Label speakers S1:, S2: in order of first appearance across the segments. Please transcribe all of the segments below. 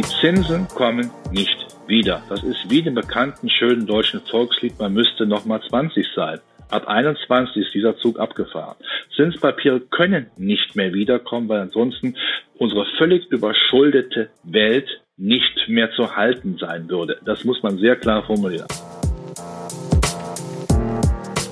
S1: Die Zinsen kommen nicht wieder. Das ist wie dem bekannten schönen deutschen Volkslied, man müsste noch mal 20 sein. Ab 21 ist dieser Zug abgefahren. Zinspapiere können nicht mehr wiederkommen, weil ansonsten unsere völlig überschuldete Welt nicht mehr zu halten sein würde. Das muss man sehr klar formulieren.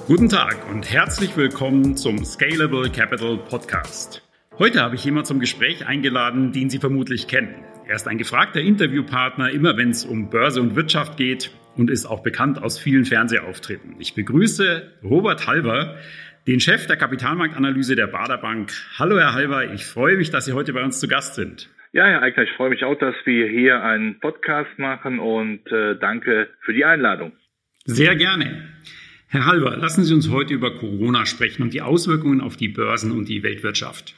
S2: Guten Tag und herzlich willkommen zum Scalable Capital Podcast. Heute habe ich jemanden zum Gespräch eingeladen, den Sie vermutlich kennen. Er ist ein gefragter Interviewpartner, immer wenn es um Börse und Wirtschaft geht und ist auch bekannt aus vielen Fernsehauftritten. Ich begrüße Robert Halber, den Chef der Kapitalmarktanalyse der Bader Bank. Hallo, Herr Halber, ich freue mich, dass Sie heute bei uns zu Gast sind.
S1: Ja, Herr Eichner, ich freue mich auch, dass wir hier einen Podcast machen und äh, danke für die Einladung.
S2: Sehr gerne. Herr Halber, lassen Sie uns heute über Corona sprechen und die Auswirkungen auf die Börsen und die Weltwirtschaft.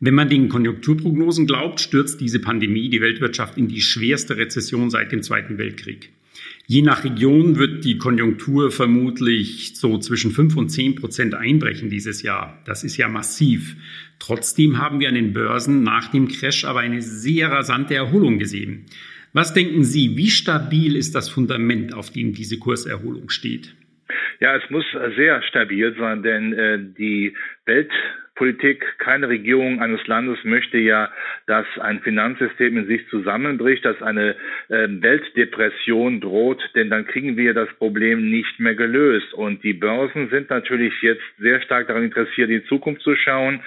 S2: Wenn man den Konjunkturprognosen glaubt, stürzt diese Pandemie die Weltwirtschaft in die schwerste Rezession seit dem Zweiten Weltkrieg. Je nach Region wird die Konjunktur vermutlich so zwischen 5 und 10 Prozent einbrechen dieses Jahr. Das ist ja massiv. Trotzdem haben wir an den Börsen nach dem Crash aber eine sehr rasante Erholung gesehen. Was denken Sie, wie stabil ist das Fundament, auf dem diese Kurserholung steht?
S1: Ja, es muss sehr stabil sein, denn äh, die Weltpolitik, keine Regierung eines Landes möchte ja, dass ein Finanzsystem in sich zusammenbricht, dass eine äh, Weltdepression droht, denn dann kriegen wir das Problem nicht mehr gelöst. Und die Börsen sind natürlich jetzt sehr stark daran interessiert, in die Zukunft zu schauen.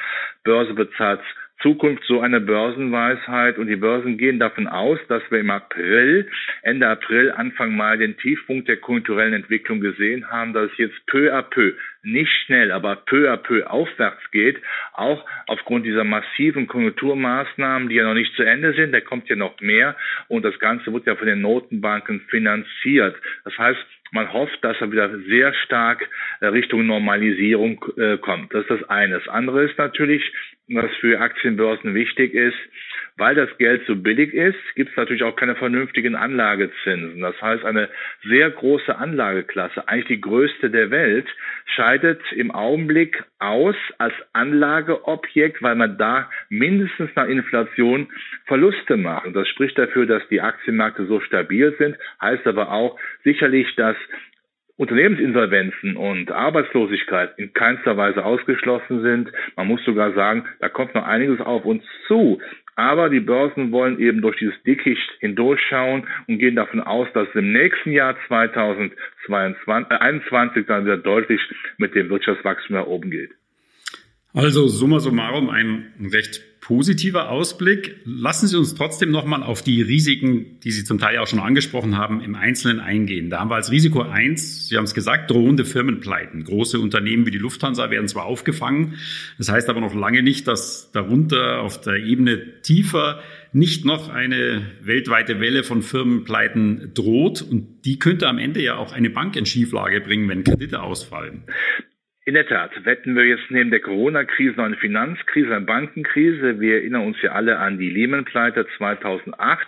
S1: Börse bezahlt Zukunft so eine Börsenweisheit und die Börsen gehen davon aus, dass wir im April, Ende April, Anfang Mai den Tiefpunkt der konjunkturellen Entwicklung gesehen haben, dass es jetzt peu à peu, nicht schnell, aber peu à peu aufwärts geht, auch aufgrund dieser massiven Konjunkturmaßnahmen, die ja noch nicht zu Ende sind, da kommt ja noch mehr und das Ganze wird ja von den Notenbanken finanziert. Das heißt, man hofft, dass er wieder sehr stark äh, Richtung Normalisierung äh, kommt. Das ist das eine. Das andere ist natürlich, was für Aktienbörsen wichtig ist, weil das Geld so billig ist, gibt es natürlich auch keine vernünftigen Anlagezinsen. Das heißt, eine sehr große Anlageklasse, eigentlich die größte der Welt, scheidet im Augenblick aus als Anlageobjekt, weil man da mindestens nach Inflation Verluste macht. Und das spricht dafür, dass die Aktienmärkte so stabil sind, heißt aber auch sicherlich, dass Unternehmensinsolvenzen und Arbeitslosigkeit in keinster Weise ausgeschlossen sind. Man muss sogar sagen, da kommt noch einiges auf uns zu. Aber die Börsen wollen eben durch dieses Dickicht hindurchschauen und gehen davon aus, dass im nächsten Jahr 2021 äh, dann wieder deutlich mit dem Wirtschaftswachstum nach oben geht.
S2: Also summa summarum ein recht positiver Ausblick. Lassen Sie uns trotzdem nochmal auf die Risiken, die Sie zum Teil auch schon angesprochen haben, im Einzelnen eingehen. Da haben wir als Risiko eins, Sie haben es gesagt, drohende Firmenpleiten. Große Unternehmen wie die Lufthansa werden zwar aufgefangen, das heißt aber noch lange nicht, dass darunter auf der Ebene tiefer nicht noch eine weltweite Welle von Firmenpleiten droht. Und die könnte am Ende ja auch eine Bank in Schieflage bringen, wenn Kredite ausfallen.
S1: In der Tat, wetten wir jetzt neben der Corona-Krise noch eine Finanzkrise, eine Bankenkrise. Wir erinnern uns ja alle an die Lehman-Pleite 2008.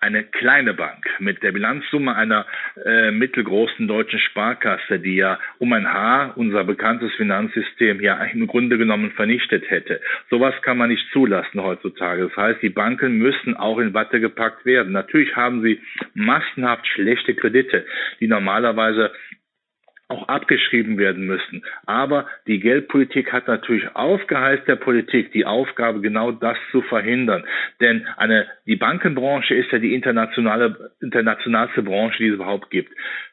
S1: Eine kleine Bank mit der Bilanzsumme einer äh, mittelgroßen deutschen Sparkasse, die ja um ein Haar unser bekanntes Finanzsystem ja im Grunde genommen vernichtet hätte. Sowas kann man nicht zulassen heutzutage. Das heißt, die Banken müssen auch in Watte gepackt werden. Natürlich haben sie massenhaft schlechte Kredite, die normalerweise auch abgeschrieben werden müssen. Aber die Geldpolitik hat natürlich aufgeheißt der Politik die Aufgabe, genau das zu verhindern. Denn eine, die Bankenbranche ist ja die internationale, internationalste Branche, die es überhaupt gibt.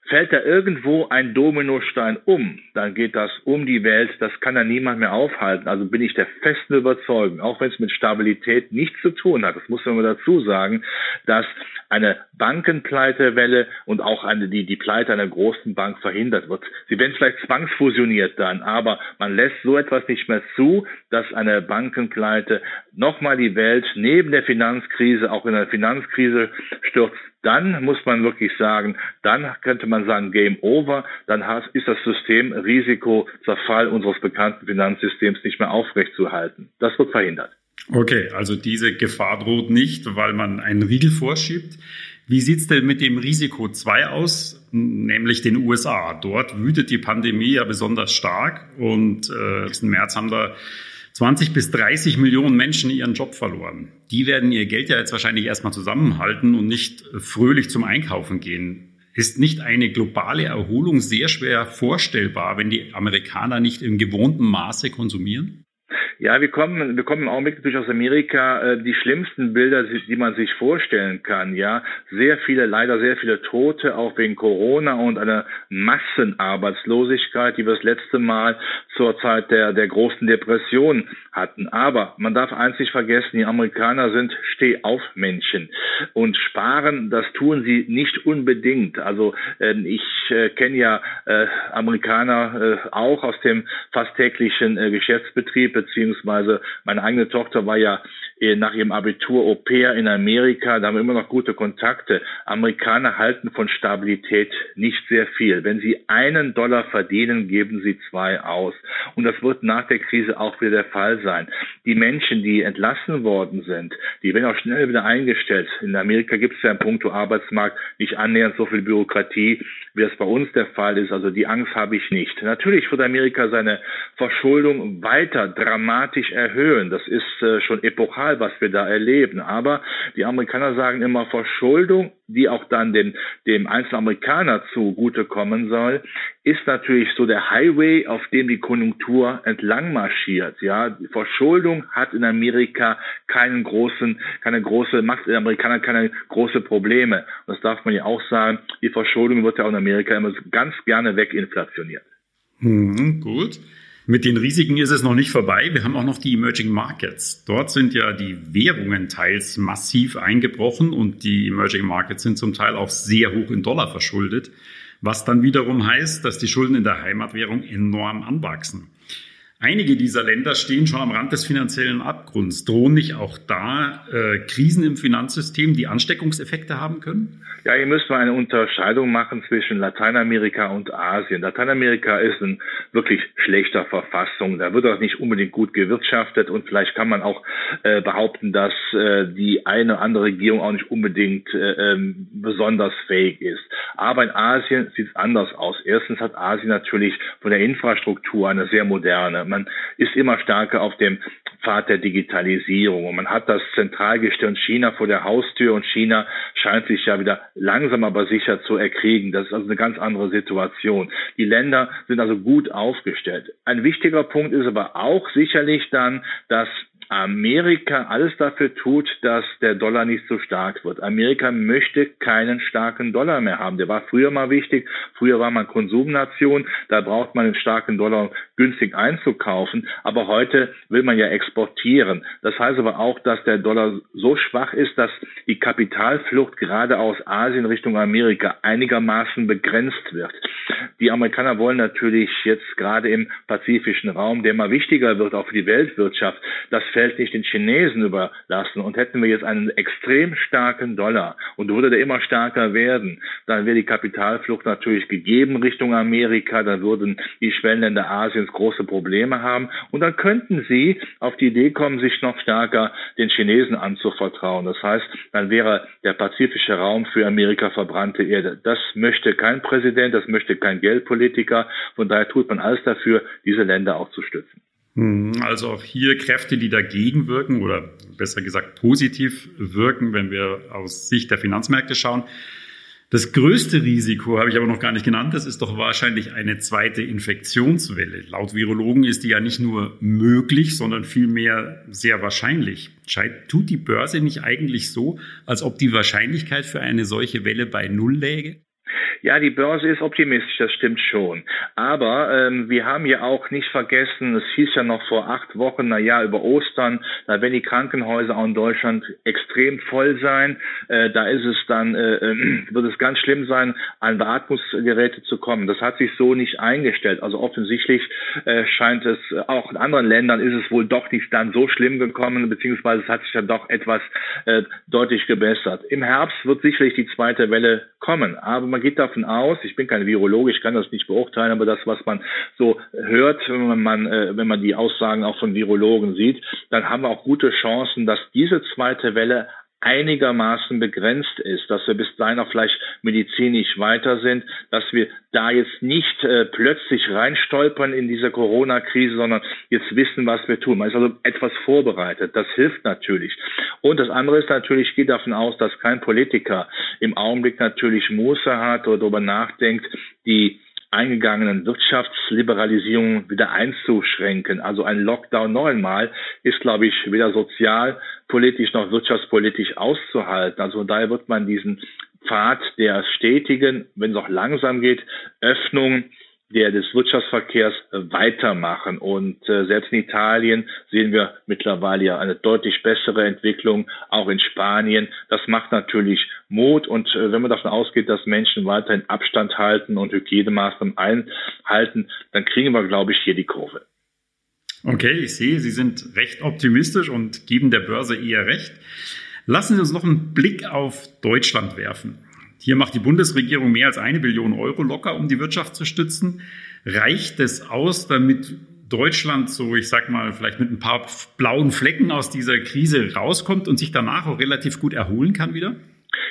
S1: Fällt da irgendwo ein Dominostein um, dann geht das um die Welt, das kann da niemand mehr aufhalten. Also bin ich der festen Überzeugung, auch wenn es mit Stabilität nichts zu tun hat, das muss man mal dazu sagen, dass eine Bankenpleitewelle und auch eine, die, die Pleite einer großen Bank verhindert wird. Sie werden vielleicht zwangsfusioniert dann, aber man lässt so etwas nicht mehr zu, dass eine Bankenpleite nochmal die Welt neben der Finanzkrise auch in eine Finanzkrise stürzt dann muss man wirklich sagen, dann könnte man sagen, Game Over, dann ist das System Risiko, Zerfall unseres bekannten Finanzsystems nicht mehr aufrechtzuerhalten. Das wird verhindert.
S2: Okay, also diese Gefahr droht nicht, weil man einen Riegel vorschiebt. Wie sieht's denn mit dem Risiko 2 aus, nämlich den USA? Dort wütet die Pandemie ja besonders stark und äh, im März haben da 20 bis 30 Millionen Menschen ihren Job verloren. Die werden ihr Geld ja jetzt wahrscheinlich erstmal zusammenhalten und nicht fröhlich zum Einkaufen gehen. Ist nicht eine globale Erholung sehr schwer vorstellbar, wenn die Amerikaner nicht im gewohnten Maße konsumieren?
S1: Ja, wir kommen, wir kommen im Augenblick natürlich aus Amerika äh, die schlimmsten Bilder, die man sich vorstellen kann. Ja, sehr viele, leider sehr viele Tote, auch wegen Corona und einer Massenarbeitslosigkeit, die wir das letzte Mal zur Zeit der der großen Depression hatten. Aber man darf eins nicht vergessen: Die Amerikaner sind Stehaufmenschen und sparen, das tun sie nicht unbedingt. Also äh, ich äh, kenne ja äh, Amerikaner äh, auch aus dem fast täglichen äh, Geschäftsbetrieb beziehungsweise beziehungsweise meine eigene Tochter war ja nach ihrem Abitur Au pair in Amerika, da haben wir immer noch gute Kontakte. Amerikaner halten von Stabilität nicht sehr viel. Wenn sie einen Dollar verdienen, geben sie zwei aus. Und das wird nach der Krise auch wieder der Fall sein. Die Menschen, die entlassen worden sind, die werden auch schnell wieder eingestellt. In Amerika gibt es ja im Punkto Arbeitsmarkt nicht annähernd so viel Bürokratie, wie es bei uns der Fall ist. Also die Angst habe ich nicht. Natürlich wird Amerika seine Verschuldung weiter dramatisch erhöhen. Das ist äh, schon epochal brutal, was wir da erleben. Aber die Amerikaner sagen immer Verschuldung, die auch dann dem, dem einzelnen Amerikaner zugutekommen soll, ist natürlich so der Highway, auf dem die Konjunktur entlang marschiert. Ja, die Verschuldung hat in Amerika keinen großen, keine große, macht in Amerikaner keine große Probleme. Und das darf man ja auch sagen. Die Verschuldung wird ja auch in Amerika immer ganz gerne weginflationiert.
S2: Hm, gut. Mit den Risiken ist es noch nicht vorbei. Wir haben auch noch die Emerging Markets. Dort sind ja die Währungen teils massiv eingebrochen und die Emerging Markets sind zum Teil auch sehr hoch in Dollar verschuldet, was dann wiederum heißt, dass die Schulden in der Heimatwährung enorm anwachsen. Einige dieser Länder stehen schon am Rand des finanziellen Abgrunds. Drohen nicht auch da äh, Krisen im Finanzsystem, die Ansteckungseffekte haben können?
S1: Ja, hier müssen wir eine Unterscheidung machen zwischen Lateinamerika und Asien. Lateinamerika ist in wirklich schlechter Verfassung. Da wird auch nicht unbedingt gut gewirtschaftet und vielleicht kann man auch äh, behaupten, dass äh, die eine oder andere Regierung auch nicht unbedingt äh, ähm, besonders fähig ist. Aber in Asien sieht es anders aus. Erstens hat Asien natürlich von der Infrastruktur eine sehr moderne. Man ist immer stärker auf dem Pfad der Digitalisierung und man hat das Zentralgestirn China vor der Haustür und China scheint sich ja wieder langsam aber sicher zu erkriegen. Das ist also eine ganz andere Situation. Die Länder sind also gut aufgestellt. Ein wichtiger Punkt ist aber auch sicherlich dann, dass Amerika alles dafür tut, dass der Dollar nicht so stark wird. Amerika möchte keinen starken Dollar mehr haben. Der war früher mal wichtig. Früher war man Konsumnation. Da braucht man einen starken Dollar günstig einzukaufen. Aber heute will man ja exportieren. Das heißt aber auch, dass der Dollar so schwach ist, dass die Kapitalflucht gerade aus Asien Richtung Amerika einigermaßen begrenzt wird. Die Amerikaner wollen natürlich jetzt gerade im pazifischen Raum, der immer wichtiger wird, auch für die Weltwirtschaft, das Feld nicht den Chinesen überlassen. Und hätten wir jetzt einen extrem starken Dollar und würde der immer stärker werden, dann wäre die Kapitalflucht natürlich gegeben Richtung Amerika, dann würden die Schwellenländer Asiens große Probleme haben und dann könnten sie auf die Idee kommen, sich noch stärker den Chinesen anzuvertrauen. Das heißt, dann wäre der pazifische Raum für Amerika verbrannte Erde. Das möchte kein Präsident, das möchte kein Geldpolitiker. Von daher tut man alles dafür, diese Länder auch zu stützen.
S2: Hm, also auch hier Kräfte, die dagegen wirken oder besser gesagt positiv wirken, wenn wir aus Sicht der Finanzmärkte schauen. Das größte Risiko habe ich aber noch gar nicht genannt. Das ist doch wahrscheinlich eine zweite Infektionswelle. Laut Virologen ist die ja nicht nur möglich, sondern vielmehr sehr wahrscheinlich. Tut die Börse nicht eigentlich so, als ob die Wahrscheinlichkeit für eine solche Welle bei Null läge?
S1: Ja, die Börse ist optimistisch, das stimmt schon. Aber ähm, wir haben ja auch nicht vergessen, es hieß ja noch vor acht Wochen, na ja, über Ostern, da werden die Krankenhäuser auch in Deutschland extrem voll sein. Äh, da ist es dann, äh, äh, wird es ganz schlimm sein, an Beatmungsgeräte zu kommen. Das hat sich so nicht eingestellt. Also offensichtlich äh, scheint es, auch in anderen Ländern ist es wohl doch nicht dann so schlimm gekommen, beziehungsweise es hat sich ja doch etwas äh, deutlich gebessert. Im Herbst wird sicherlich die zweite Welle kommen, aber man geht davon aus, ich bin kein Virologe, ich kann das nicht beurteilen, aber das, was man so hört, wenn man, äh, wenn man die Aussagen auch von Virologen sieht, dann haben wir auch gute Chancen, dass diese zweite Welle einigermaßen begrenzt ist, dass wir bis dahin auch vielleicht medizinisch weiter sind, dass wir da jetzt nicht äh, plötzlich reinstolpern in diese Corona-Krise, sondern jetzt wissen, was wir tun. Man ist also etwas vorbereitet. Das hilft natürlich. Und das andere ist natürlich, ich gehe davon aus, dass kein Politiker im Augenblick natürlich Muße hat oder darüber nachdenkt, die eingegangenen Wirtschaftsliberalisierung wieder einzuschränken. Also ein Lockdown noch einmal ist, glaube ich, weder sozialpolitisch noch wirtschaftspolitisch auszuhalten. Also daher wird man diesen Pfad der stetigen, wenn es auch langsam geht, Öffnung der des Wirtschaftsverkehrs weitermachen. Und äh, selbst in Italien sehen wir mittlerweile ja eine deutlich bessere Entwicklung, auch in Spanien. Das macht natürlich Mut. Und äh, wenn man davon ausgeht, dass Menschen weiterhin Abstand halten und Hygienemaßnahmen einhalten, dann kriegen wir, glaube ich, hier die Kurve.
S2: Okay, ich sehe, Sie sind recht optimistisch und geben der Börse eher recht. Lassen Sie uns noch einen Blick auf Deutschland werfen. Hier macht die Bundesregierung mehr als eine Billion Euro locker, um die Wirtschaft zu stützen. Reicht es aus, damit Deutschland so, ich sag mal, vielleicht mit ein paar blauen Flecken aus dieser Krise rauskommt und sich danach auch relativ gut erholen kann wieder?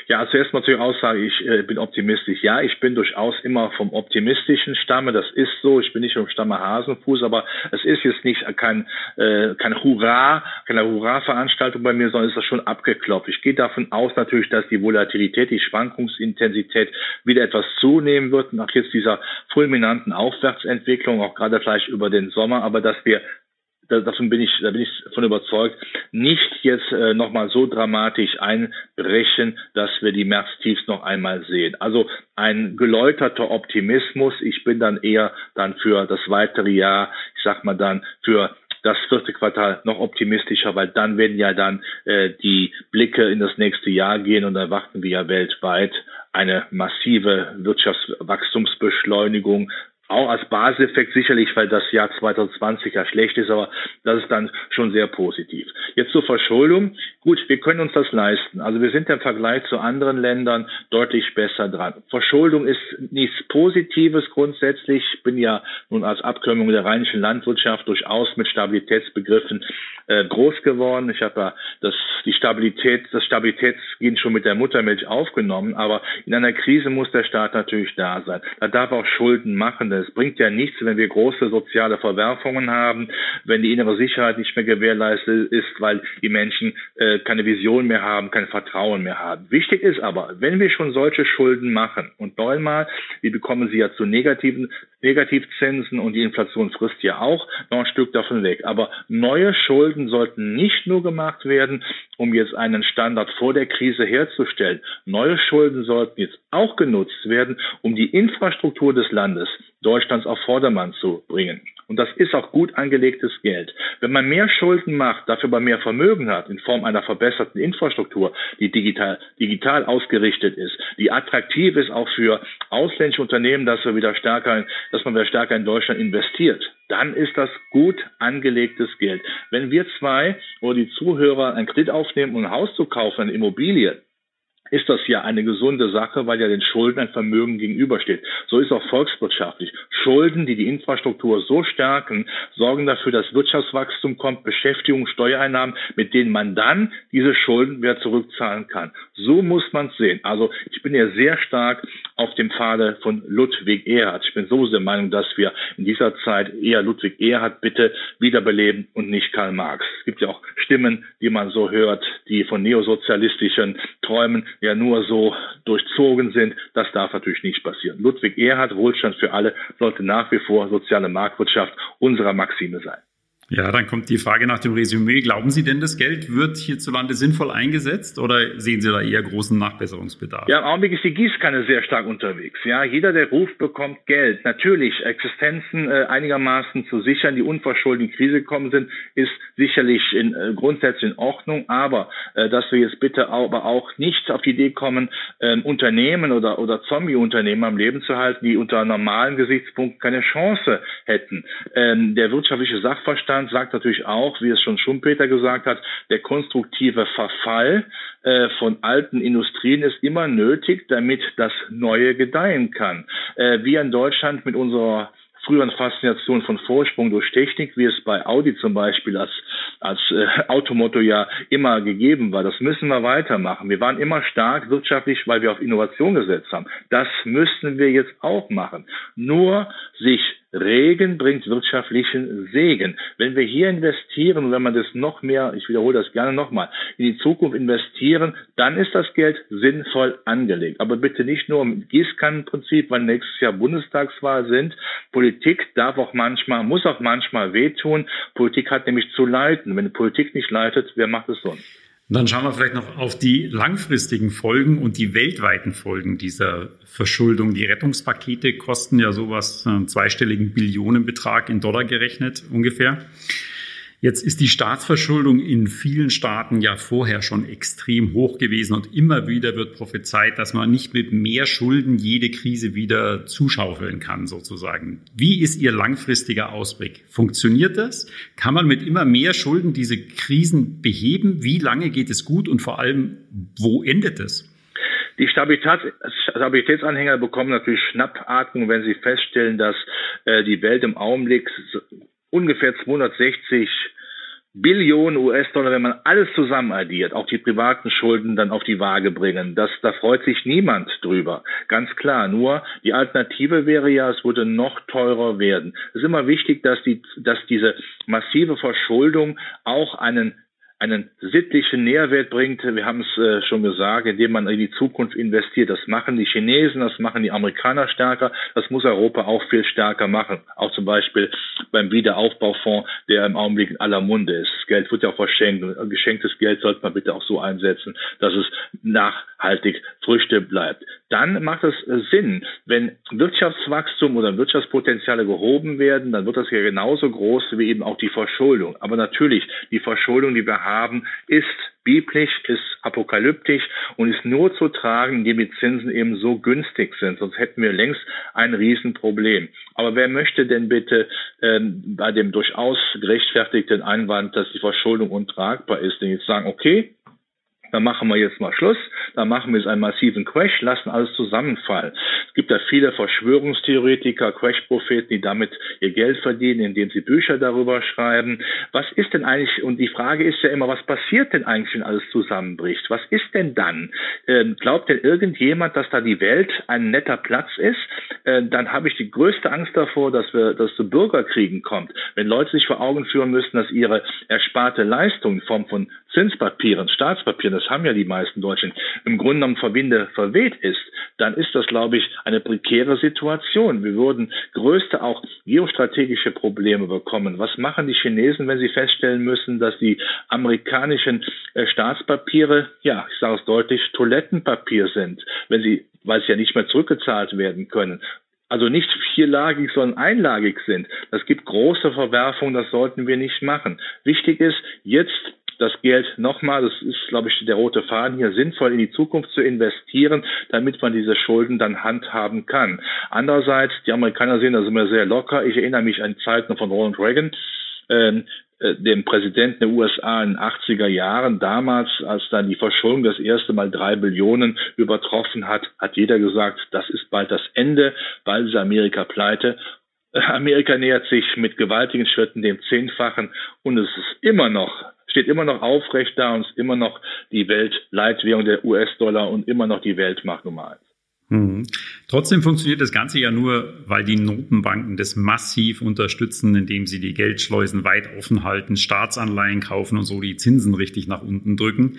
S1: Ja, zuerst mal zur Aussage, ich äh, bin optimistisch. Ja, ich bin durchaus immer vom optimistischen Stamme. Das ist so. Ich bin nicht vom Stamme Hasenfuß, aber es ist jetzt nicht kein, äh, kein Hurra, keine Hurra-Veranstaltung bei mir, sondern ist das schon abgeklopft. Ich gehe davon aus natürlich, dass die Volatilität, die Schwankungsintensität wieder etwas zunehmen wird nach jetzt dieser fulminanten Aufwärtsentwicklung, auch gerade vielleicht über den Sommer, aber dass wir davon bin ich, da bin ich von überzeugt, nicht jetzt äh, nochmal so dramatisch einbrechen, dass wir die Märztiefs noch einmal sehen. Also ein geläuterter Optimismus. Ich bin dann eher dann für das weitere Jahr, ich sag mal dann für das vierte Quartal noch optimistischer, weil dann werden ja dann äh, die Blicke in das nächste Jahr gehen und erwarten wir ja weltweit eine massive Wirtschaftswachstumsbeschleunigung, auch als Basiseffekt sicherlich, weil das Jahr 2020 ja schlecht ist, aber das ist dann schon sehr positiv. Jetzt zur Verschuldung. Gut, wir können uns das leisten. Also wir sind im Vergleich zu anderen Ländern deutlich besser dran. Verschuldung ist nichts Positives grundsätzlich. Ich bin ja nun als Abkömmung der rheinischen Landwirtschaft durchaus mit Stabilitätsbegriffen äh, groß geworden. Ich habe ja das, die Stabilität, das Stabilitätsgehen schon mit der Muttermilch aufgenommen, aber in einer Krise muss der Staat natürlich da sein. Da darf auch Schulden machen. Es bringt ja nichts, wenn wir große soziale Verwerfungen haben, wenn die innere Sicherheit nicht mehr gewährleistet ist, weil die Menschen äh, keine Vision mehr haben, kein Vertrauen mehr haben. Wichtig ist aber, wenn wir schon solche Schulden machen und neunmal, wir bekommen sie ja zu negativen Negativzinsen und die Inflation frisst ja auch noch ein Stück davon weg. Aber neue Schulden sollten nicht nur gemacht werden, um jetzt einen Standard vor der Krise herzustellen. Neue Schulden sollten jetzt auch genutzt werden, um die Infrastruktur des Landes Deutschlands auf Vordermann zu bringen. Und das ist auch gut angelegtes Geld. Wenn man mehr Schulden macht, dafür aber mehr Vermögen hat, in Form einer verbesserten Infrastruktur, die digital, digital ausgerichtet ist, die attraktiv ist auch für ausländische Unternehmen, dass wir wieder stärker, dass man wieder stärker in Deutschland investiert, dann ist das gut angelegtes Geld. Wenn wir zwei oder die Zuhörer einen Kredit aufnehmen, um ein Haus zu kaufen, eine Immobilie, ist das ja eine gesunde Sache, weil ja den Schulden ein Vermögen gegenübersteht. So ist auch volkswirtschaftlich. Schulden, die die Infrastruktur so stärken, sorgen dafür, dass Wirtschaftswachstum kommt, Beschäftigung, Steuereinnahmen, mit denen man dann diese Schulden wieder zurückzahlen kann. So muss man es sehen. Also ich bin ja sehr stark auf dem Pfade von Ludwig Erhard. Ich bin sowieso der Meinung, dass wir in dieser Zeit eher Ludwig Erhard bitte wiederbeleben und nicht Karl Marx. Es gibt ja auch Stimmen, die man so hört, die von neosozialistischen Träumen ja nur so durchzogen sind. Das darf natürlich nicht passieren. Ludwig Erhard, Wohlstand für alle, sollte nach wie vor soziale Marktwirtschaft unserer Maxime sein.
S2: Ja, dann kommt die Frage nach dem Resümee. Glauben Sie denn, das Geld wird hierzulande sinnvoll eingesetzt oder sehen Sie da eher großen Nachbesserungsbedarf?
S1: Ja, im Augenblick ist die Gießkanne sehr stark unterwegs. Ja, jeder, der ruft, bekommt Geld. Natürlich, Existenzen äh, einigermaßen zu sichern, die unverschuldet in die Krise gekommen sind, ist sicherlich in, äh, grundsätzlich in Ordnung. Aber äh, dass wir jetzt bitte aber auch nicht auf die Idee kommen, ähm, Unternehmen oder, oder Zombie-Unternehmen am Leben zu halten, die unter normalen Gesichtspunkten keine Chance hätten. Ähm, der wirtschaftliche Sachverstand Widerstand sagt natürlich auch, wie es schon Schumpeter gesagt hat, der konstruktive Verfall äh, von alten Industrien ist immer nötig, damit das Neue gedeihen kann. Äh, wir in Deutschland mit unserer früheren Faszination von Vorsprung durch Technik, wie es bei Audi zum Beispiel als, als äh, Automotto ja immer gegeben war. Das müssen wir weitermachen. Wir waren immer stark wirtschaftlich, weil wir auf Innovation gesetzt haben. Das müssen wir jetzt auch machen. Nur sich Regen bringt wirtschaftlichen Segen. Wenn wir hier investieren, wenn man das noch mehr, ich wiederhole das gerne nochmal, in die Zukunft investieren, dann ist das Geld sinnvoll angelegt. Aber bitte nicht nur im Gießkannenprinzip, weil nächstes Jahr Bundestagswahl sind. Politik darf auch manchmal, muss auch manchmal wehtun. Politik hat nämlich zu leiten. Wenn die Politik nicht leitet, wer macht es sonst?
S2: Dann schauen wir vielleicht noch auf die langfristigen Folgen und die weltweiten Folgen dieser Verschuldung. Die Rettungspakete kosten ja sowas, einen zweistelligen Billionenbetrag in Dollar gerechnet ungefähr. Jetzt ist die Staatsverschuldung in vielen Staaten ja vorher schon extrem hoch gewesen und immer wieder wird prophezeit, dass man nicht mit mehr Schulden jede Krise wieder zuschaufeln kann, sozusagen. Wie ist Ihr langfristiger Ausblick? Funktioniert das? Kann man mit immer mehr Schulden diese Krisen beheben? Wie lange geht es gut und vor allem, wo endet es?
S1: Die Stabilitätsanhänger bekommen natürlich Schnappatmung, wenn sie feststellen, dass äh, die Welt im Augenblick ungefähr 260 Billionen US-Dollar, wenn man alles zusammen addiert, auch die privaten Schulden dann auf die Waage bringen. Das, da freut sich niemand drüber. Ganz klar. Nur die Alternative wäre ja, es würde noch teurer werden. Es ist immer wichtig, dass die, dass diese massive Verschuldung auch einen einen sittlichen Nährwert bringt. Wir haben es äh, schon gesagt, indem man in die Zukunft investiert. Das machen die Chinesen, das machen die Amerikaner stärker. Das muss Europa auch viel stärker machen. Auch zum Beispiel beim Wiederaufbaufonds, der im Augenblick in aller Munde ist. Geld wird ja auch verschenkt. Und geschenktes Geld sollte man bitte auch so einsetzen, dass es nachhaltig Früchte bleibt. Dann macht es äh, Sinn, wenn Wirtschaftswachstum oder Wirtschaftspotenziale gehoben werden, dann wird das ja genauso groß wie eben auch die Verschuldung. Aber natürlich, die Verschuldung, die wir haben, ist biblisch, ist apokalyptisch und ist nur zu tragen, indem die Zinsen eben so günstig sind. Sonst hätten wir längst ein Riesenproblem. Aber wer möchte denn bitte ähm, bei dem durchaus gerechtfertigten Einwand, dass die Verschuldung untragbar ist, denn jetzt sagen, okay, dann machen wir jetzt mal Schluss, dann machen wir jetzt einen massiven Crash, lassen alles zusammenfallen. Es gibt ja viele Verschwörungstheoretiker, Crash-Propheten, die damit ihr Geld verdienen, indem sie Bücher darüber schreiben. Was ist denn eigentlich, und die Frage ist ja immer, was passiert denn eigentlich, wenn alles zusammenbricht? Was ist denn dann? Ähm, glaubt denn irgendjemand, dass da die Welt ein netter Platz ist? Äh, dann habe ich die größte Angst davor, dass wir, dass zu Bürgerkriegen kommt. Wenn Leute sich vor Augen führen müssen, dass ihre ersparte Leistung in Form von Zinspapieren, Staatspapieren, das haben ja die meisten Deutschen, im Grunde genommen Verbinde verweht ist, dann ist das, glaube ich, eine prekäre Situation. Wir würden größte auch geostrategische Probleme bekommen. Was machen die Chinesen, wenn sie feststellen müssen, dass die amerikanischen äh, Staatspapiere, ja, ich sage es deutlich, Toilettenpapier sind, wenn sie, weil sie ja nicht mehr zurückgezahlt werden können also nicht vierlagig, sondern einlagig sind. Das gibt große Verwerfungen, das sollten wir nicht machen. Wichtig ist, jetzt das Geld nochmal, das ist, glaube ich, der rote Faden hier, sinnvoll in die Zukunft zu investieren, damit man diese Schulden dann handhaben kann. Andererseits, die Amerikaner sehen das immer sehr locker. Ich erinnere mich an Zeiten von Ronald Reagan, ähm, äh, dem Präsidenten der USA in den 80er Jahren, damals, als dann die Verschuldung das erste Mal drei Billionen übertroffen hat, hat jeder gesagt, das ist bald das Ende, bald ist Amerika pleite. Amerika nähert sich mit gewaltigen Schritten dem Zehnfachen und es ist immer noch steht immer noch aufrecht da und ist immer noch die Weltleitwährung der US-Dollar und immer noch die Weltmacht Nummer eins.
S2: Mhm. Trotzdem funktioniert das Ganze ja nur, weil die Notenbanken das massiv unterstützen, indem sie die Geldschleusen weit offen halten, Staatsanleihen kaufen und so die Zinsen richtig nach unten drücken.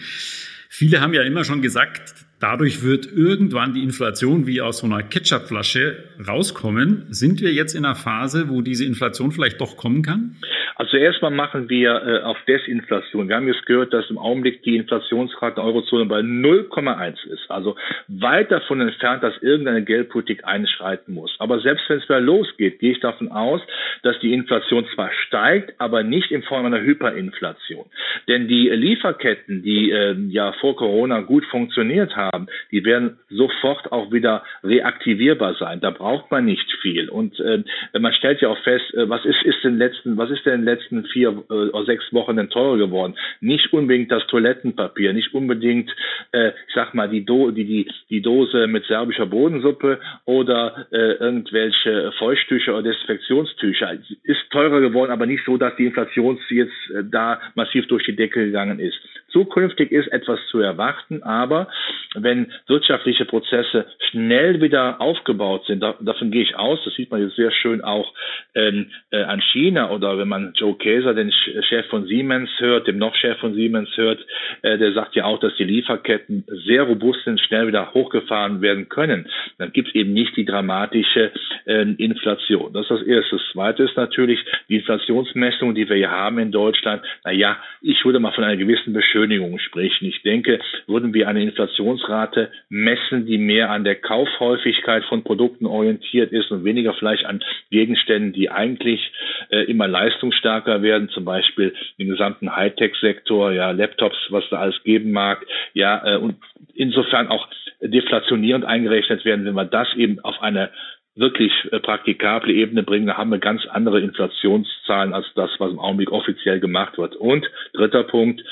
S2: Viele haben ja immer schon gesagt, dadurch wird irgendwann die Inflation wie aus so einer Ketchupflasche rauskommen. Sind wir jetzt in einer Phase, wo diese Inflation vielleicht doch kommen kann?
S1: Also erstmal machen wir äh, auf Desinflation. Wir haben jetzt gehört, dass im Augenblick die Inflationsrate in der Eurozone bei 0,1 ist. Also weit davon entfernt, dass irgendeine Geldpolitik einschreiten muss. Aber selbst wenn es wieder losgeht, gehe ich davon aus, dass die Inflation zwar steigt, aber nicht in Form einer Hyperinflation. Denn die Lieferketten, die äh, ja vor Corona gut funktioniert haben, haben, die werden sofort auch wieder reaktivierbar sein. Da braucht man nicht viel. Und äh, man stellt ja auch fest, äh, was ist, ist in letzten, was ist denn in den letzten vier äh, oder sechs Wochen denn teurer geworden? Nicht unbedingt das Toilettenpapier, nicht unbedingt, äh, ich sag mal, die, Do die, die, die Dose mit serbischer Bodensuppe oder äh, irgendwelche Feuchttücher oder Desinfektionstücher. Ist teurer geworden, aber nicht so, dass die Inflation jetzt äh, da massiv durch die Decke gegangen ist. Zukünftig ist etwas zu erwarten, aber wenn wirtschaftliche Prozesse schnell wieder aufgebaut sind, da, davon gehe ich aus, das sieht man jetzt sehr schön auch ähm, äh, an China oder wenn man Joe Kaeser, den Chef von Siemens hört, dem noch Chef von Siemens hört, äh, der sagt ja auch, dass die Lieferketten sehr robust sind, schnell wieder hochgefahren werden können. Dann gibt es eben nicht die dramatische äh, Inflation. Das ist das Erste. Das Zweite ist natürlich die Inflationsmessung, die wir hier haben in Deutschland. Naja, ich würde mal von einer gewissen Beschönigung Beschönigung sprechen. Ich denke, würden wir eine Inflationsrate messen, die mehr an der Kaufhäufigkeit von Produkten orientiert ist und weniger vielleicht an Gegenständen, die eigentlich äh, immer leistungsstärker werden, zum Beispiel im gesamten Hightech-Sektor, ja, Laptops, was da alles geben mag, ja, äh, und insofern auch deflationierend eingerechnet werden, wenn wir das eben auf eine wirklich äh, praktikable Ebene bringen, da haben wir ganz andere Inflationszahlen als das, was im Augenblick offiziell gemacht wird. Und dritter Punkt,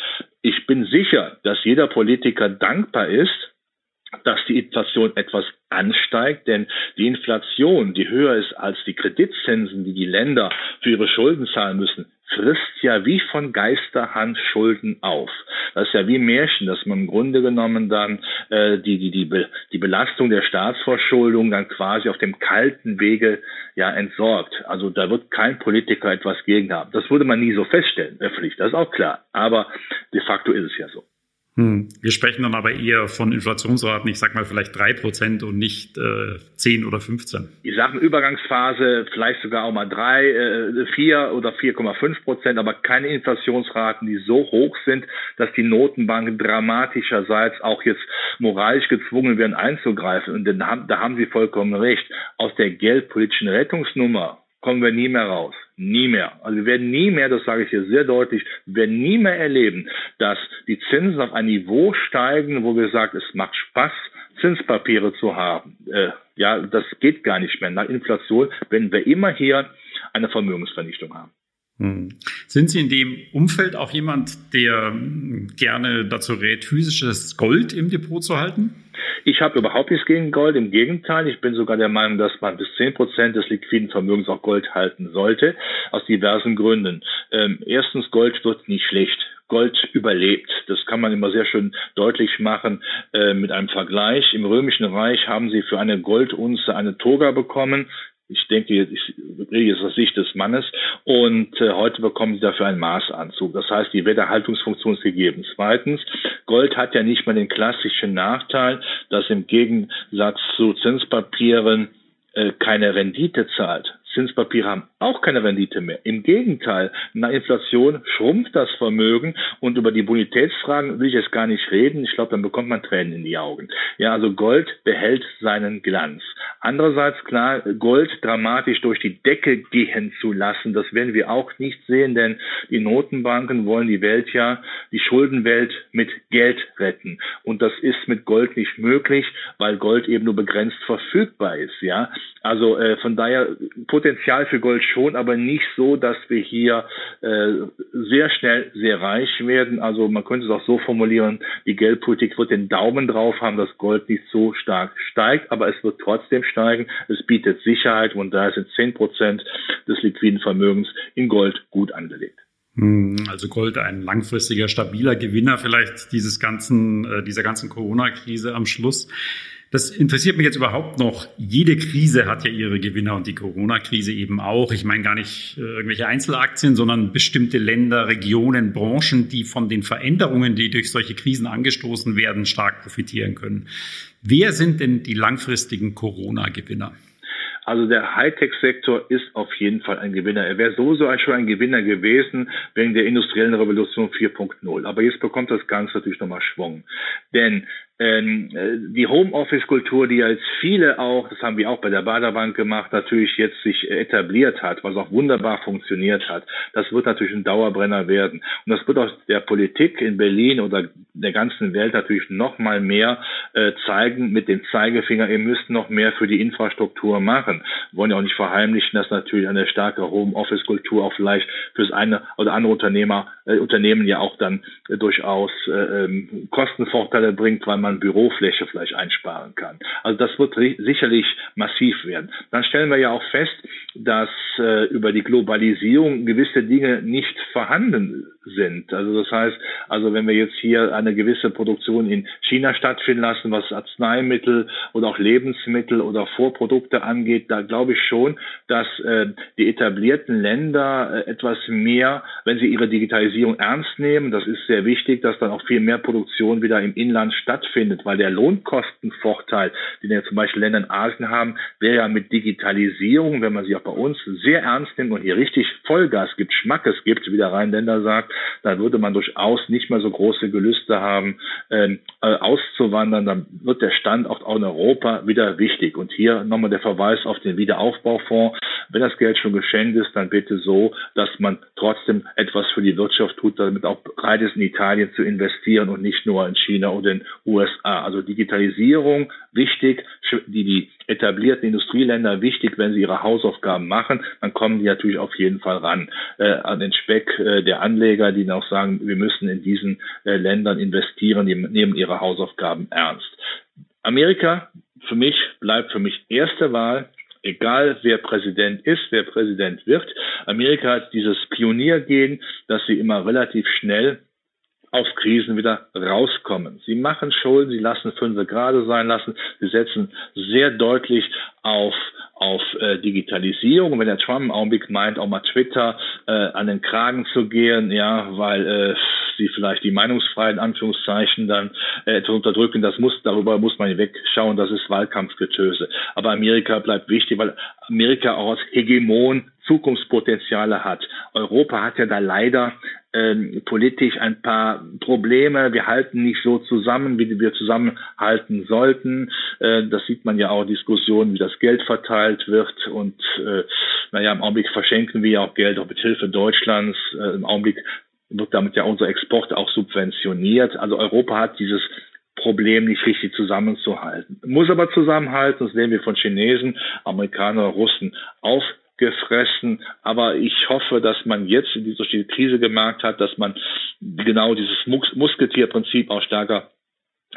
S1: ich bin sicher, dass jeder Politiker dankbar ist, dass die Inflation etwas ansteigt, denn die Inflation, die höher ist als die Kreditzinsen, die die Länder für ihre Schulden zahlen müssen, frisst ja wie von Geisterhand Schulden auf. Das ist ja wie Märchen, dass man im Grunde genommen dann äh, die, die, die, die Belastung der Staatsverschuldung dann quasi auf dem kalten Wege ja entsorgt. Also da wird kein Politiker etwas gegen haben. Das würde man nie so feststellen, öffentlich, das ist auch klar. Aber de facto ist es ja so.
S2: Hm. Wir sprechen dann aber eher von Inflationsraten, ich sag mal vielleicht drei Prozent und nicht äh, 10 oder 15.
S1: Ich sage Übergangsphase vielleicht sogar auch mal drei, äh, vier oder 4,5 Prozent, aber keine Inflationsraten, die so hoch sind, dass die Notenbanken dramatischerseits auch jetzt moralisch gezwungen werden einzugreifen. Und da haben, da haben Sie vollkommen recht. Aus der geldpolitischen Rettungsnummer kommen wir nie mehr raus. Nie mehr. Also wir werden nie mehr, das sage ich hier sehr deutlich, wir werden nie mehr erleben, dass die Zinsen auf ein Niveau steigen, wo wir sagen, es macht Spaß, Zinspapiere zu haben. Äh, ja, das geht gar nicht mehr. Nach Inflation werden wir immer hier eine Vermögensvernichtung haben.
S2: Hm. Sind Sie in dem Umfeld auch jemand, der hm, gerne dazu rät, physisches Gold im Depot zu halten?
S1: Ich habe überhaupt nichts gegen Gold. Im Gegenteil, ich bin sogar der Meinung, dass man bis zehn Prozent des liquiden Vermögens auch Gold halten sollte, aus diversen Gründen. Ähm, erstens, Gold wird nicht schlecht. Gold überlebt. Das kann man immer sehr schön deutlich machen äh, mit einem Vergleich. Im Römischen Reich haben sie für eine Goldunze eine Toga bekommen ich denke, ich rede jetzt aus Sicht des Mannes und äh, heute bekommen sie dafür einen Maßanzug. Das heißt, die Werterhaltungsfunktion ist gegeben. Zweitens, Gold hat ja nicht mehr den klassischen Nachteil, dass im Gegensatz zu Zinspapieren äh, keine Rendite zahlt. Zinspapiere haben auch keine Rendite mehr. Im Gegenteil, nach Inflation schrumpft das Vermögen und über die Bonitätsfragen will ich jetzt gar nicht reden. Ich glaube, dann bekommt man Tränen in die Augen. Ja, also Gold behält seinen Glanz. Andererseits klar, Gold dramatisch durch die Decke gehen zu lassen, das werden wir auch nicht sehen, denn die Notenbanken wollen die Welt ja, die Schuldenwelt mit Geld retten. Und das ist mit Gold nicht möglich, weil Gold eben nur begrenzt verfügbar ist. Ja, also äh, von daher Potenzial für Gold schon, aber nicht so, dass wir hier äh, sehr schnell sehr reich werden. Also man könnte es auch so formulieren, die Geldpolitik wird den Daumen drauf haben, dass Gold nicht so stark steigt, aber es wird trotzdem steigen. Es bietet Sicherheit und da sind zehn Prozent des liquiden Vermögens in Gold gut angelegt.
S2: Hm, also Gold ein langfristiger, stabiler Gewinner vielleicht dieses ganzen, äh, dieser ganzen Corona-Krise am Schluss. Das interessiert mich jetzt überhaupt noch. Jede Krise hat ja ihre Gewinner und die Corona-Krise eben auch. Ich meine gar nicht äh, irgendwelche Einzelaktien, sondern bestimmte Länder, Regionen, Branchen, die von den Veränderungen, die durch solche Krisen angestoßen werden, stark profitieren können. Wer sind denn die langfristigen Corona-Gewinner?
S1: Also der Hightech-Sektor ist auf jeden Fall ein Gewinner. Er wäre sowieso schon ein Gewinner gewesen wegen der industriellen Revolution 4.0. Aber jetzt bekommt das Ganze natürlich nochmal Schwung. Denn die Homeoffice-Kultur, die jetzt viele auch, das haben wir auch bei der Baderbank gemacht, natürlich jetzt sich etabliert hat, was auch wunderbar funktioniert hat, das wird natürlich ein Dauerbrenner werden. Und das wird auch der Politik in Berlin oder der ganzen Welt natürlich noch mal mehr äh, zeigen mit dem Zeigefinger, ihr müsst noch mehr für die Infrastruktur machen. Wir wollen ja auch nicht verheimlichen, dass natürlich eine starke Homeoffice-Kultur auch vielleicht für das eine oder andere Unternehmer, äh, Unternehmen ja auch dann äh, durchaus äh, ähm, Kostenvorteile bringt, weil man Bürofläche vielleicht einsparen kann. Also das wird sicherlich massiv werden. Dann stellen wir ja auch fest, dass äh, über die Globalisierung gewisse Dinge nicht vorhanden sind. Also das heißt, also wenn wir jetzt hier eine gewisse Produktion in China stattfinden lassen, was Arzneimittel oder auch Lebensmittel oder Vorprodukte angeht, da glaube ich schon, dass äh, die etablierten Länder äh, etwas mehr, wenn sie ihre Digitalisierung ernst nehmen, das ist sehr wichtig, dass dann auch viel mehr Produktion wieder im Inland stattfindet, weil der Lohnkostenvorteil, den ja zum Beispiel Länder in Asien haben, wäre ja mit Digitalisierung, wenn man sie auch bei uns sehr ernst nimmt und hier richtig Vollgas gibt, Schmackes gibt, wie der Rheinländer sagt, dann würde man durchaus nicht mehr so große Gelüste haben, ähm, äh, auszuwandern. Dann wird der Standort auch in Europa wieder wichtig. Und hier nochmal der Verweis auf den Wiederaufbaufonds. Wenn das Geld schon geschenkt ist, dann bitte so, dass man trotzdem etwas für die Wirtschaft tut, damit auch bereit ist, in Italien zu investieren und nicht nur in China oder in den USA. Also Digitalisierung wichtig, die die etablierten Industrieländer wichtig, wenn sie ihre Hausaufgaben machen, dann kommen die natürlich auf jeden Fall ran äh, an den Speck äh, der Anleger, die dann auch sagen, wir müssen in diesen äh, Ländern investieren, die nehmen ihre Hausaufgaben ernst. Amerika für mich bleibt für mich erste Wahl egal wer Präsident ist, wer Präsident wird. Amerika hat dieses Pioniergehen, dass sie immer relativ schnell aus Krisen wieder rauskommen. Sie machen Schulden, sie lassen Fünfe gerade sein lassen, sie setzen sehr deutlich auf auf äh, Digitalisierung. wenn der Trump im Augenblick meint, auch mal Twitter äh, an den Kragen zu gehen, ja, weil äh, sie vielleicht die Meinungsfreiheit in Anführungszeichen dann äh, etwas unterdrücken, das muss, darüber muss man wegschauen, das ist Wahlkampfgetöse. Aber Amerika bleibt wichtig, weil Amerika auch als Hegemon Zukunftspotenziale hat. Europa hat ja da leider ähm, politisch ein paar Probleme. Wir halten nicht so zusammen, wie wir zusammenhalten sollten. Äh, das sieht man ja auch Diskussionen, wie das Geld verteilt wird. Und äh, naja, im Augenblick verschenken wir auch Geld auch mit Hilfe Deutschlands. Äh, Im Augenblick wird damit ja unser Export auch subventioniert. Also Europa hat dieses Problem nicht richtig zusammenzuhalten. Muss aber zusammenhalten, das sehen wir von Chinesen, Amerikaner, Russen auf gefressen. Aber ich hoffe, dass man jetzt durch die Krise gemerkt hat, dass man genau dieses Mus Musketierprinzip auch stärker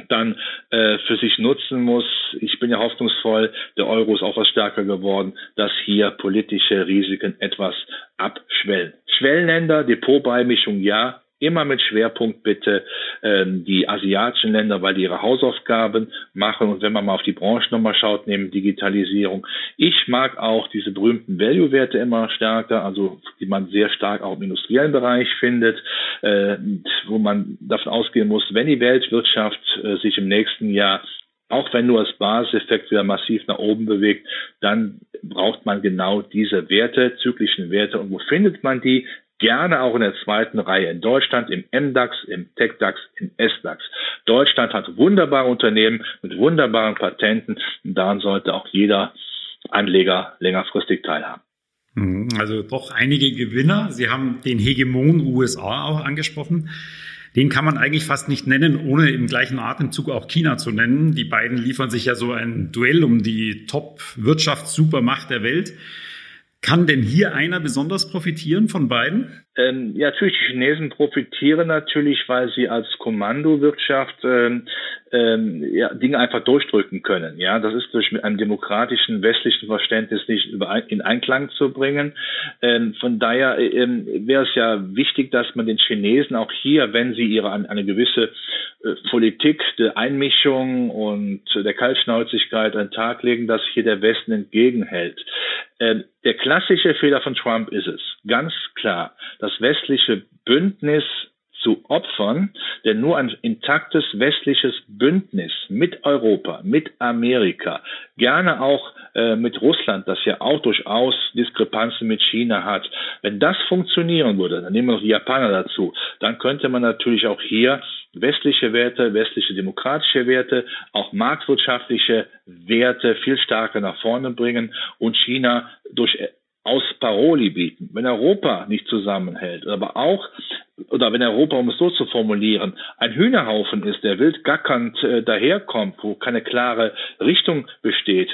S1: dann äh, für sich nutzen muss. Ich bin ja hoffnungsvoll, der Euro ist auch was stärker geworden, dass hier politische Risiken etwas abschwellen. Schwellenländer, Depotbeimischung ja, immer mit Schwerpunkt bitte ähm, die asiatischen Länder, weil die ihre Hausaufgaben machen. Und wenn man mal auf die Branche nochmal schaut, neben Digitalisierung. Ich mag auch diese berühmten Value-Werte immer stärker, also die man sehr stark auch im industriellen Bereich findet, äh, wo man davon ausgehen muss, wenn die Weltwirtschaft äh, sich im nächsten Jahr auch wenn nur das Basiseffekt wieder massiv nach oben bewegt, dann braucht man genau diese Werte, zyklischen Werte. Und wo findet man die? gerne auch in der zweiten Reihe in Deutschland, im MDAX, im TechDAX, im SDAX. Deutschland hat wunderbare Unternehmen mit wunderbaren Patenten und daran sollte auch jeder Anleger längerfristig teilhaben.
S2: Also doch einige Gewinner. Sie haben den Hegemon USA auch angesprochen. Den kann man eigentlich fast nicht nennen, ohne im gleichen Atemzug auch China zu nennen. Die beiden liefern sich ja so ein Duell um die Top-Wirtschaftssupermacht der Welt. Kann denn hier einer besonders profitieren von beiden?
S1: Ähm, ja, natürlich, die Chinesen profitieren natürlich, weil sie als Kommandowirtschaft ähm, ähm, ja, Dinge einfach durchdrücken können. Ja, das ist durch mit einem demokratischen westlichen Verständnis nicht in Einklang zu bringen. Ähm, von daher ähm, wäre es ja wichtig, dass man den Chinesen auch hier, wenn sie ihre eine gewisse äh, Politik der Einmischung und der Kaltschnäuzigkeit an den Tag legen, dass hier der Westen entgegenhält. Ähm, der klassische Fehler von Trump ist es, ganz klar, das westliche Bündnis zu opfern, denn nur ein intaktes westliches Bündnis mit Europa, mit Amerika, gerne auch äh, mit Russland, das ja auch durchaus Diskrepanzen mit China hat, wenn das funktionieren würde, dann nehmen wir noch die Japaner dazu, dann könnte man natürlich auch hier westliche Werte, westliche demokratische Werte, auch marktwirtschaftliche Werte viel stärker nach vorne bringen und China durch aus Paroli bieten. Wenn Europa nicht zusammenhält, aber auch, oder wenn Europa, um es so zu formulieren, ein Hühnerhaufen ist, der wild gackernd äh, daherkommt, wo keine klare Richtung besteht,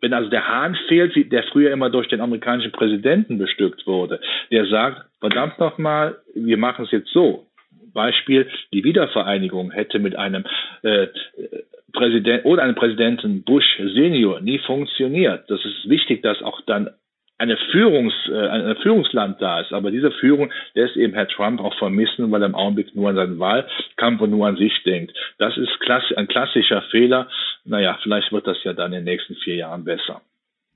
S1: wenn also der Hahn fehlt, der früher immer durch den amerikanischen Präsidenten bestückt wurde, der sagt, verdammt nochmal, wir machen es jetzt so. Beispiel, die Wiedervereinigung hätte mit einem äh, Präsident oder einem Präsidenten Bush Senior nie funktioniert. Das ist wichtig, dass auch dann eine Führungs, äh, ein Führungsland da ist. Aber diese Führung lässt eben Herr Trump auch vermissen, weil er im Augenblick nur an seinen Wahlkampf und nur an sich denkt. Das ist klass ein klassischer Fehler. Naja, vielleicht wird das ja dann in den nächsten vier Jahren besser.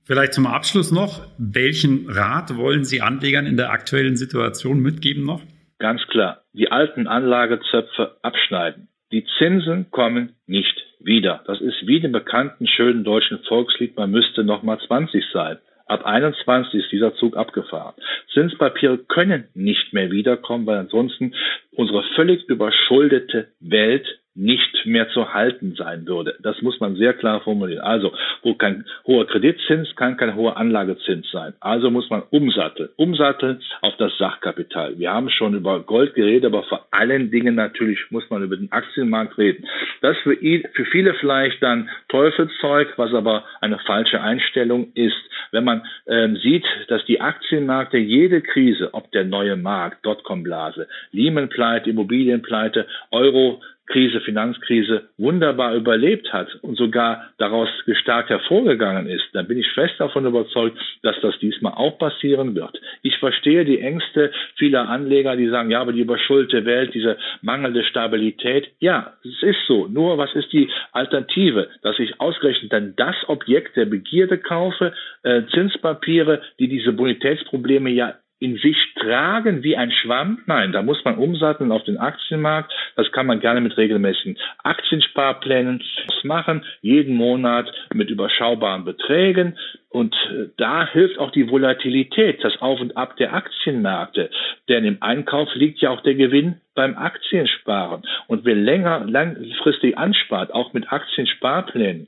S2: Vielleicht zum Abschluss noch, welchen Rat wollen Sie Anlegern in der aktuellen Situation mitgeben noch?
S1: Ganz klar, die alten Anlagezöpfe abschneiden. Die Zinsen kommen nicht wieder. Das ist wie dem bekannten schönen deutschen Volkslied, man müsste noch mal 20 sein. Ab 21 ist dieser Zug abgefahren. Zinspapiere können nicht mehr wiederkommen, weil ansonsten unsere völlig überschuldete Welt nicht mehr zu halten sein würde. Das muss man sehr klar formulieren. Also, wo kein hoher Kreditzins kann kein hoher Anlagezins sein. Also muss man umsatteln. Umsatteln auf das Sachkapital. Wir haben schon über Gold geredet, aber vor allen Dingen natürlich muss man über den Aktienmarkt reden. Das für, für viele vielleicht dann Teufelszeug, was aber eine falsche Einstellung ist. Wenn man ähm, sieht, dass die Aktienmärkte jede Krise, ob der neue Markt, Dotcom-Blase, Lehman-Pleite, Immobilienpleite, Euro, Krise, Finanzkrise wunderbar überlebt hat und sogar daraus gestärkt hervorgegangen ist, dann bin ich fest davon überzeugt, dass das diesmal auch passieren wird. Ich verstehe die Ängste vieler Anleger, die sagen, ja, aber die überschuldete Welt, diese mangelnde Stabilität, ja, es ist so. Nur was ist die Alternative, dass ich ausgerechnet dann das Objekt der Begierde kaufe, äh, Zinspapiere, die diese Bonitätsprobleme ja in sich tragen wie ein Schwamm. Nein, da muss man umsatteln auf den Aktienmarkt. Das kann man gerne mit regelmäßigen Aktiensparplänen machen, jeden Monat mit überschaubaren Beträgen. Und äh, da hilft auch die Volatilität, das Auf und Ab der Aktienmärkte. Denn im Einkauf liegt ja auch der Gewinn beim Aktiensparen. Und wer länger, langfristig anspart, auch mit Aktiensparplänen,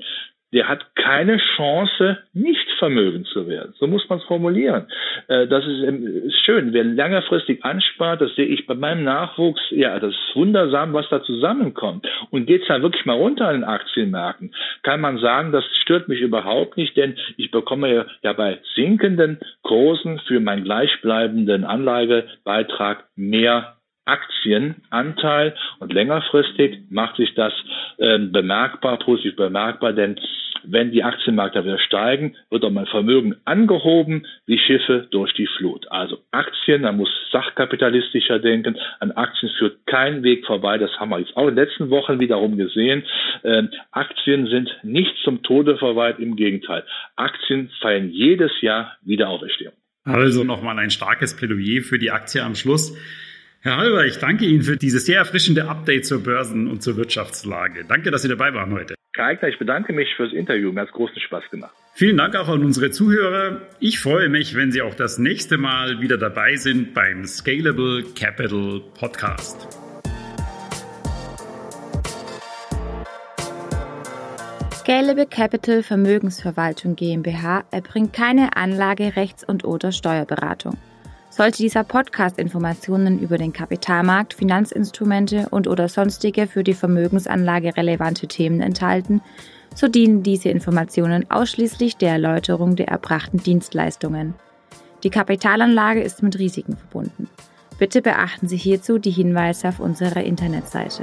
S1: der hat keine Chance, nicht vermögend zu werden. So muss man es formulieren. Äh, das ähm, ist, schön. Wer längerfristig anspart, das sehe ich bei meinem Nachwuchs, ja, das ist wundersam, was da zusammenkommt. Und geht's dann wirklich mal runter an den Aktienmärkten, kann man sagen, das stört mich überhaupt nicht, denn ich bekomme ja bei sinkenden Kursen für meinen gleichbleibenden Anlagebeitrag mehr Aktienanteil und längerfristig macht sich das äh, bemerkbar, positiv bemerkbar, denn wenn die Aktienmärkte wieder steigen, wird auch mein Vermögen angehoben wie Schiffe durch die Flut. Also Aktien, man muss sachkapitalistischer denken. An Aktien führt kein Weg vorbei. Das haben wir jetzt auch in den letzten Wochen wiederum gesehen. Ähm, Aktien sind nicht zum Tode verweilt, im Gegenteil. Aktien feiern jedes Jahr wieder Auferstehung.
S2: Also nochmal ein starkes Plädoyer für die Aktie am Schluss. Herr Halber, ich danke Ihnen für dieses sehr erfrischende Update zur Börsen- und zur Wirtschaftslage. Danke, dass Sie dabei waren heute.
S1: Herr Eigner, ich bedanke mich fürs Interview. Mir hat es großen Spaß gemacht.
S2: Vielen Dank auch an unsere Zuhörer. Ich freue mich, wenn Sie auch das nächste Mal wieder dabei sind beim Scalable Capital Podcast.
S3: Scalable Capital Vermögensverwaltung GmbH erbringt keine Anlage, Rechts- und oder Steuerberatung. Sollte dieser Podcast Informationen über den Kapitalmarkt, Finanzinstrumente und oder sonstige für die Vermögensanlage relevante Themen enthalten, so dienen diese Informationen ausschließlich der Erläuterung der erbrachten Dienstleistungen. Die Kapitalanlage ist mit Risiken verbunden. Bitte beachten Sie hierzu die Hinweise auf unserer Internetseite.